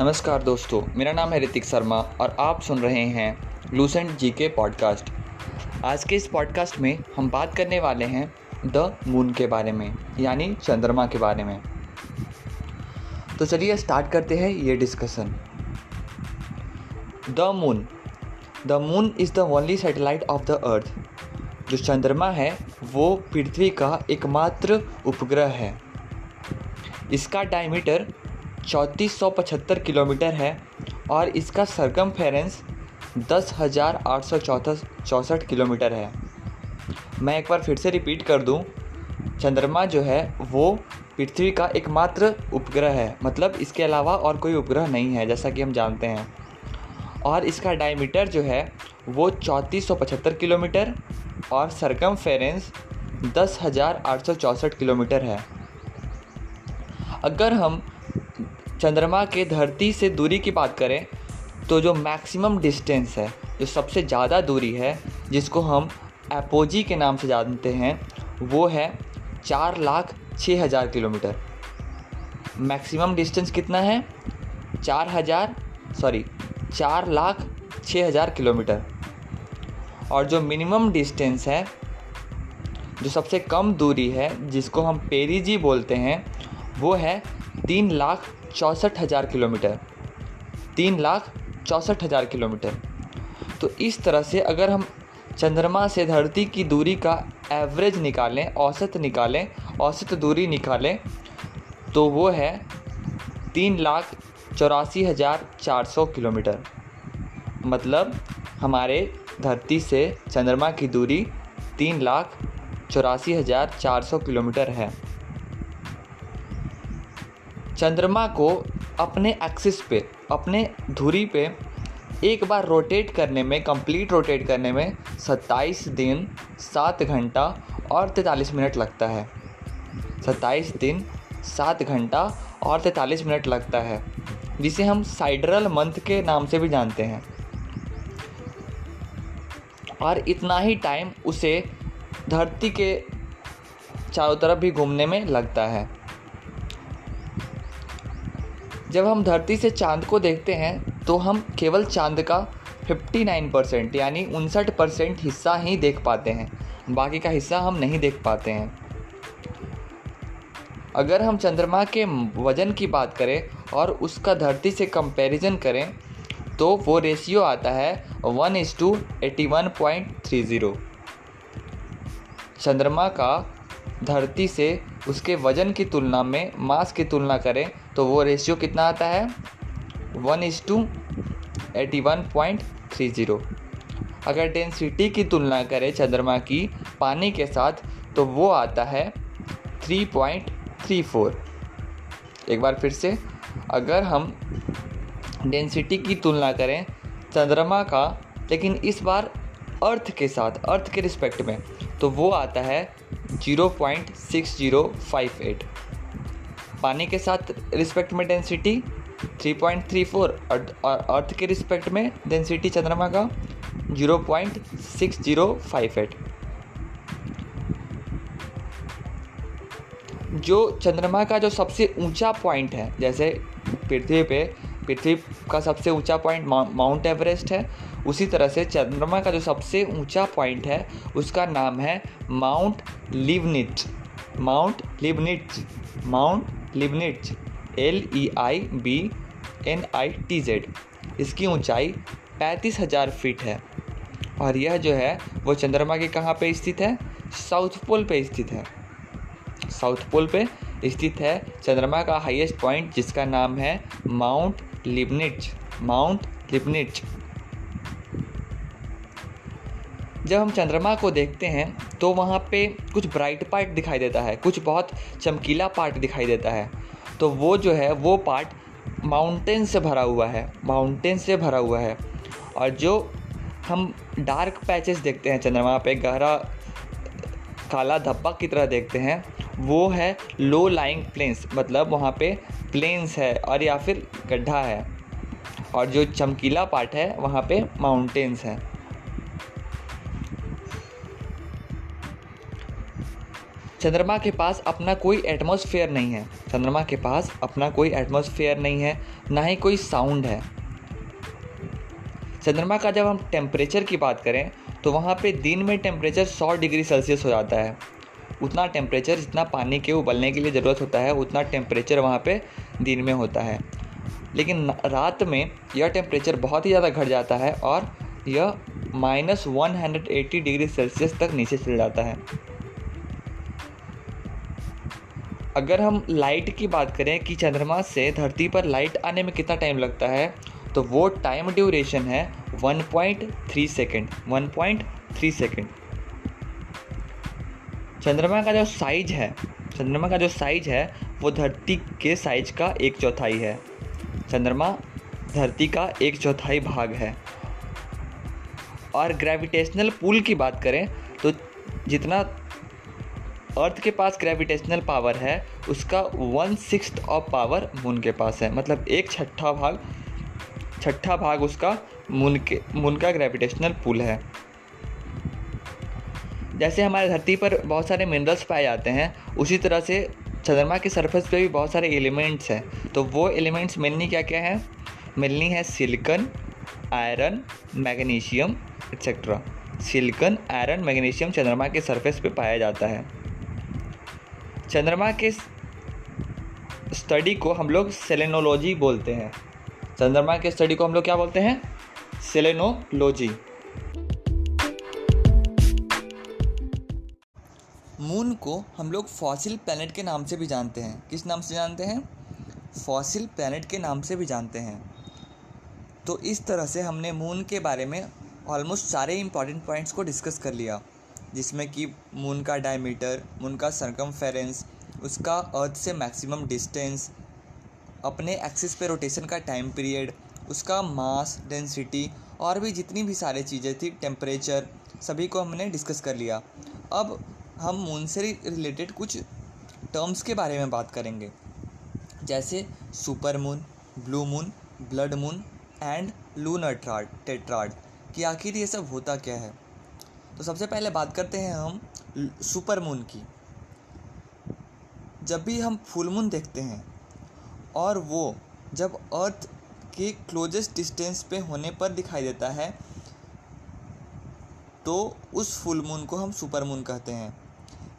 नमस्कार दोस्तों, मेरा नाम है ऋतिक शर्मा और आप सुन रहे हैं लूसेंट जी के पॉडकास्ट। आज के इस पॉडकास्ट में हम बात करने वाले हैं द मून के बारे में, यानी चंद्रमा के बारे में। तो चलिए स्टार्ट करते हैं ये discussion. The moon. The moon is the only satellite of the earth जो चंद्रमा है, वो पृथ्वी का एकमात्र उपग्रह है। इसका डायमीटर चौंतीस सौ पचहत्तर किलोमीटर है और इसका सरकम फेरेंस दस हज़ार आठ सौ चौंसठ किलोमीटर है। मैं एक बार फिर से रिपीट कर दूँ। चंद्रमा जो है, वो पृथ्वी का एकमात्र उपग्रह है। मतलब इसके अलावा और कोई उपग्रह नहीं है, जैसा कि हम जानते हैं। और इसका डायमीटर जो है, वो चौंतीस किलोमीटर और सरकम फेरेंस दस किलोमीटर है। अगर हम चंद्रमा के धरती से दूरी की बात करें तो जो मैक्सिमम डिस्टेंस है, जो सबसे ज़्यादा दूरी है, जिसको हम एपोजी के नाम से जानते हैं, वो है चार लाख छः हज़ार किलोमीटर। मैक्सिमम डिस्टेंस कितना है? चार हज़ार सॉरी चार लाख छः हज़ार किलोमीटर। और जो मिनिमम डिस्टेंस है, जो सबसे कम दूरी है, जिसको हम पेरीजी बोलते हैं, वो है तीन लाख चौंसठ हज़ार किलोमीटर। तीन लाख चौंसठ हज़ार किलोमीटर। तो इस तरह से अगर हम चंद्रमा से धरती की दूरी का एवरेज निकालें, औसत निकालें, औसत दूरी निकालें तो वो है तीन लाख चौरासी हज़ार चार सौ किलोमीटर। मतलब हमारे धरती से चंद्रमा की दूरी तीन लाख चौरासी हज़ार चार सौ किलोमीटर है। चंद्रमा को अपने एक्सिस पे, अपने धुरी पे एक बार रोटेट करने में कंप्लीट रोटेट करने में 27 दिन सात घंटा और तैंतालीस मिनट लगता है। 27 दिन सात घंटा और तैंतालीस मिनट लगता है, जिसे हम साइडरल मंथ के नाम से भी जानते हैं। और इतना ही टाइम उसे धरती के चारों तरफ़ भी घूमने में लगता है। जब हम धरती से चाँद को देखते हैं तो हम केवल चाँद का 59 परसेंट यानी उनसठ परसेंट हिस्सा ही देख पाते हैं। बाकी का हिस्सा हम नहीं देख पाते हैं। अगर हम चंद्रमा के वज़न की बात करें और उसका धरती से कंपैरिजन करें तो वो रेशियो आता है one is to eighty one point three zero चंद्रमा का धरती से उसके वज़न की तुलना में, मास की तुलना करें तो वो रेशियो कितना आता है? One is to eighty one point three zero अगर डेंसिटी की तुलना करें चंद्रमा की पानी के साथ तो वो आता है थ्री पॉइंट थ्री फोर एक बार फिर से, अगर हम डेंसिटी की तुलना करें चंद्रमा का, लेकिन इस बार अर्थ के साथ अर्थ के रिस्पेक्ट में तो वो आता है zero point six zero five eight पानी के साथ रिस्पेक्ट में density three point three four और अर्थ के रिस्पेक्ट में डेंसिटी चंद्रमा का zero point six zero five eight जो चंद्रमा का जो सबसे ऊँचा पॉइंट है, जैसे पृथ्वी पे, पृथ्वी का सबसे ऊँचा पॉइंट माउंट एवरेस्ट है, उसी तरह से चंद्रमा का जो सबसे ऊँचा पॉइंट है, उसका नाम है Mount Leibnitz Mount Leibnitz Mount Leibnitz L E I B N I T Z इसकी ऊंचाई पैंतीस हज़ार फीट है। और यह जो है, वो चंद्रमा के कहाँ पे स्थित है? साउथ पोल पे स्थित है। साउथ पोल पे स्थित है चंद्रमा का हाईएस्ट पॉइंट, जिसका नाम है माउंट लिबनिट माउंट लिबनिट जब हम चंद्रमा को देखते हैं तो वहाँ पे कुछ ब्राइट पार्ट दिखाई देता है, कुछ बहुत चमकीला पार्ट दिखाई देता है। तो वो जो है, वो पार्ट माउंटेन से भरा हुआ है माउंटेन से भरा हुआ है। और जो हम डार्क पैचेस देखते हैं चंद्रमा पे, गहरा काला धब्बा की तरह देखते हैं, वो है लो लाइंग प्लेन्स मतलब वहाँ पे प्लेन्स है और या फिर गड्ढा है। और जो चमकीला पार्ट है, वहाँ पे माउंटेन्स हैं। चंद्रमा के पास अपना कोई एटमॉस्फेयर नहीं है। चंद्रमा के पास अपना कोई एटमॉस्फेयर नहीं है, ना ही कोई साउंड है। चंद्रमा का जब हम टेम्परेचर की बात करें तो वहाँ पे दिन में टेम्परेचर 100 डिग्री सेल्सियस हो जाता है। उतना टेम्परेचर जितना पानी के उबलने के लिए ज़रूरत होता है, उतना टेम्परेचर वहाँ पे दिन में होता है। लेकिन रात में यह टेम्परेचर बहुत ही ज़्यादा घट जाता है और यह माइनस वन डिग्री सेल्सियस तक नीचे चल जाता है। अगर हम लाइट की बात करें कि चंद्रमा से धरती पर लाइट आने में कितना टाइम लगता है तो वो टाइम ड्यूरेशन है 1.3 सेकेंड 1.3 सेकेंड चंद्रमा का जो साइज़ है, चंद्रमा का जो साइज़ है, वो धरती के साइज़ का एक चौथाई है। चंद्रमा धरती का एक चौथाई भाग है। और ग्रेविटेशनल पुल की बात करें तो जितना अर्थ के पास ग्रेविटेशनल पावर है, उसका one six of power moon के पास है। मतलब एक छठा भाग छठा भाग उसका मून के मून का ग्रेविटेशनल पुल है। जैसे हमारे धरती पर बहुत सारे मिनरल्स पाए जाते हैं, उसी तरह से चंद्रमा के सरफेस पे भी बहुत सारे एलिमेंट्स हैं। तो वो एलिमेंट्स मिलनी क्या क्या है? मिलनी है silicon iron magnesium etcetera silicon iron magnesium चंद्रमा के सरफेस पे पाया जाता है। चंद्रमा के स्टडी को हम लोग सेलेनोलॉजी बोलते हैं। चंद्रमा के स्टडी को हम लोग क्या बोलते हैं? सेलेनोलॉजी मून को हम लोग फॉसिल प्लैनेट के नाम से भी जानते हैं। किस नाम से जानते हैं? फॉसिल प्लैनेट के नाम से भी जानते हैं। तो इस तरह से हमने मून के बारे में ऑलमोस्ट सारे इंपॉर्टेंट पॉइंट्स को डिस्कस कर लिया। जिसमें कि मून का डायमीटर मून का सरकमफेरेंस उसका अर्थ से मैक्सिमम डिस्टेंस अपने एक्सिस पे रोटेशन का टाइम पीरियड उसका मास डेंसिटी और भी जितनी भी सारी चीज़ें थी टेम्परेचर सभी को हमने डिस्कस कर लिया। अब हम मून से रिलेटेड कुछ टर्म्स के बारे में बात करेंगे। जैसे super moon blue moon blood moon and lunar trad tetrad कि आखिर ये सब होता क्या है? तो सबसे पहले बात करते हैं हम सुपर मून की। जब भी हम फुल मून देखते हैं और वो जब अर्थ के क्लोजेस्ट डिस्टेंस पे होने पर दिखाई देता है तो उस फुल मून को हम सुपर मून कहते हैं।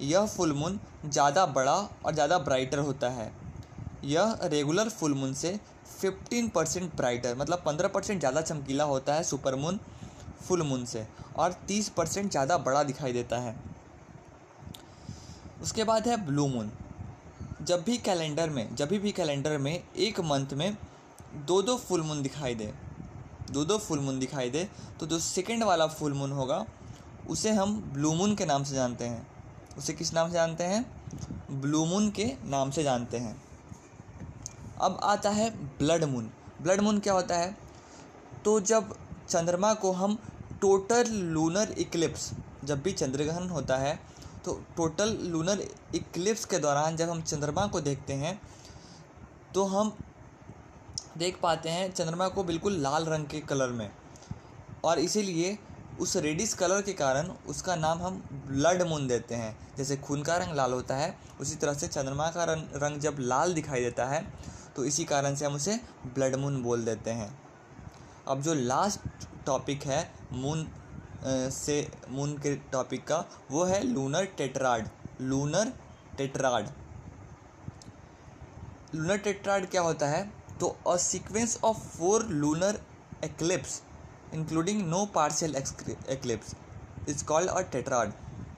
यह फुल मून ज़्यादा बड़ा और ज़्यादा ब्राइटर होता है। यह रेगुलर फुल मून से 15 परसेंट ब्राइटर मतलब 15 परसेंट ज़्यादा चमकीला होता है सुपर मून। फुल मून से, और 30 परसेंट ज़्यादा बड़ा दिखाई देता है। उसके बाद है ब्लू मून। जब भी कैलेंडर में, जब भी कैलेंडर में एक मंथ में दो दो फुल मून दिखाई दे दो दो फुल मून दिखाई दे तो जो सेकेंड वाला फुल मून होगा, उसे हम ब्लू मून के नाम से जानते हैं। उसे किस नाम से जानते हैं? ब्लू मून के नाम से जानते हैं। अब आता है ब्लड मून। ब्लड मून क्या होता है? तो जब चंद्रमा को हम टोटल लूनर इक्लिप्स जब भी चंद्रग्रहण होता है तो टोटल लूनर इक्लिप्स के दौरान जब हम चंद्रमा को देखते हैं तो हम देख पाते हैं चंद्रमा को बिल्कुल लाल रंग के कलर में। और इसीलिए उस रेडिस कलर के कारण उसका नाम हम ब्लड मून देते हैं। जैसे खून का रंग लाल होता है, उसी तरह से चंद्रमा का रंग रंग जब लाल दिखाई देता है तो इसी कारण से हम उसे ब्लड मून बोल देते हैं। अब जो लास्ट टॉपिक है मून से मून के टॉपिक का, वो है lunar tetrad lunar tetrad lunar tetrad क्या होता है? तो a sequence of four lunar eclipse including no partial eclipse is called a tetrad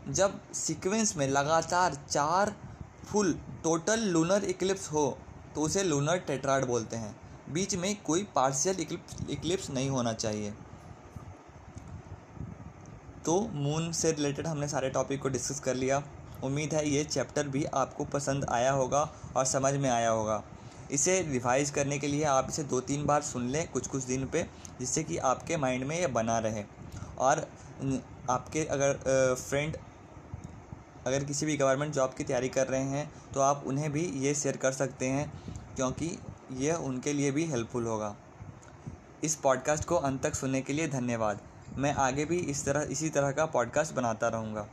जब सीक्वेंस में लगातार चार फुल टोटल लूनर इक्लिप्स हो तो उसे लूनर टेट्राड बोलते हैं। बीच में कोई पार्शियल इक्लिप्स नहीं होना चाहिए। तो मून से रिलेटेड हमने सारे टॉपिक को डिस्कस कर लिया। उम्मीद है ये चैप्टर भी आपको पसंद आया होगा और समझ में आया होगा। इसे रिवाइज करने के लिए आप इसे दो तीन बार सुन लें कुछ कुछ दिन पे, जिससे कि आपके माइंड में ये बना रहे। और आपके अगर फ्रेंड अगर किसी भी गवर्नमेंट जॉब की तैयारी कर रहे हैं तो आप उन्हें भी ये शेयर कर सकते हैं, क्योंकि यह उनके लिए भी हेल्पफुल होगा। इस पॉडकास्ट को अंत तक सुनने के लिए धन्यवाद। मैं आगे भी इस तरह इसी तरह का पॉडकास्ट बनाता रहूँगा।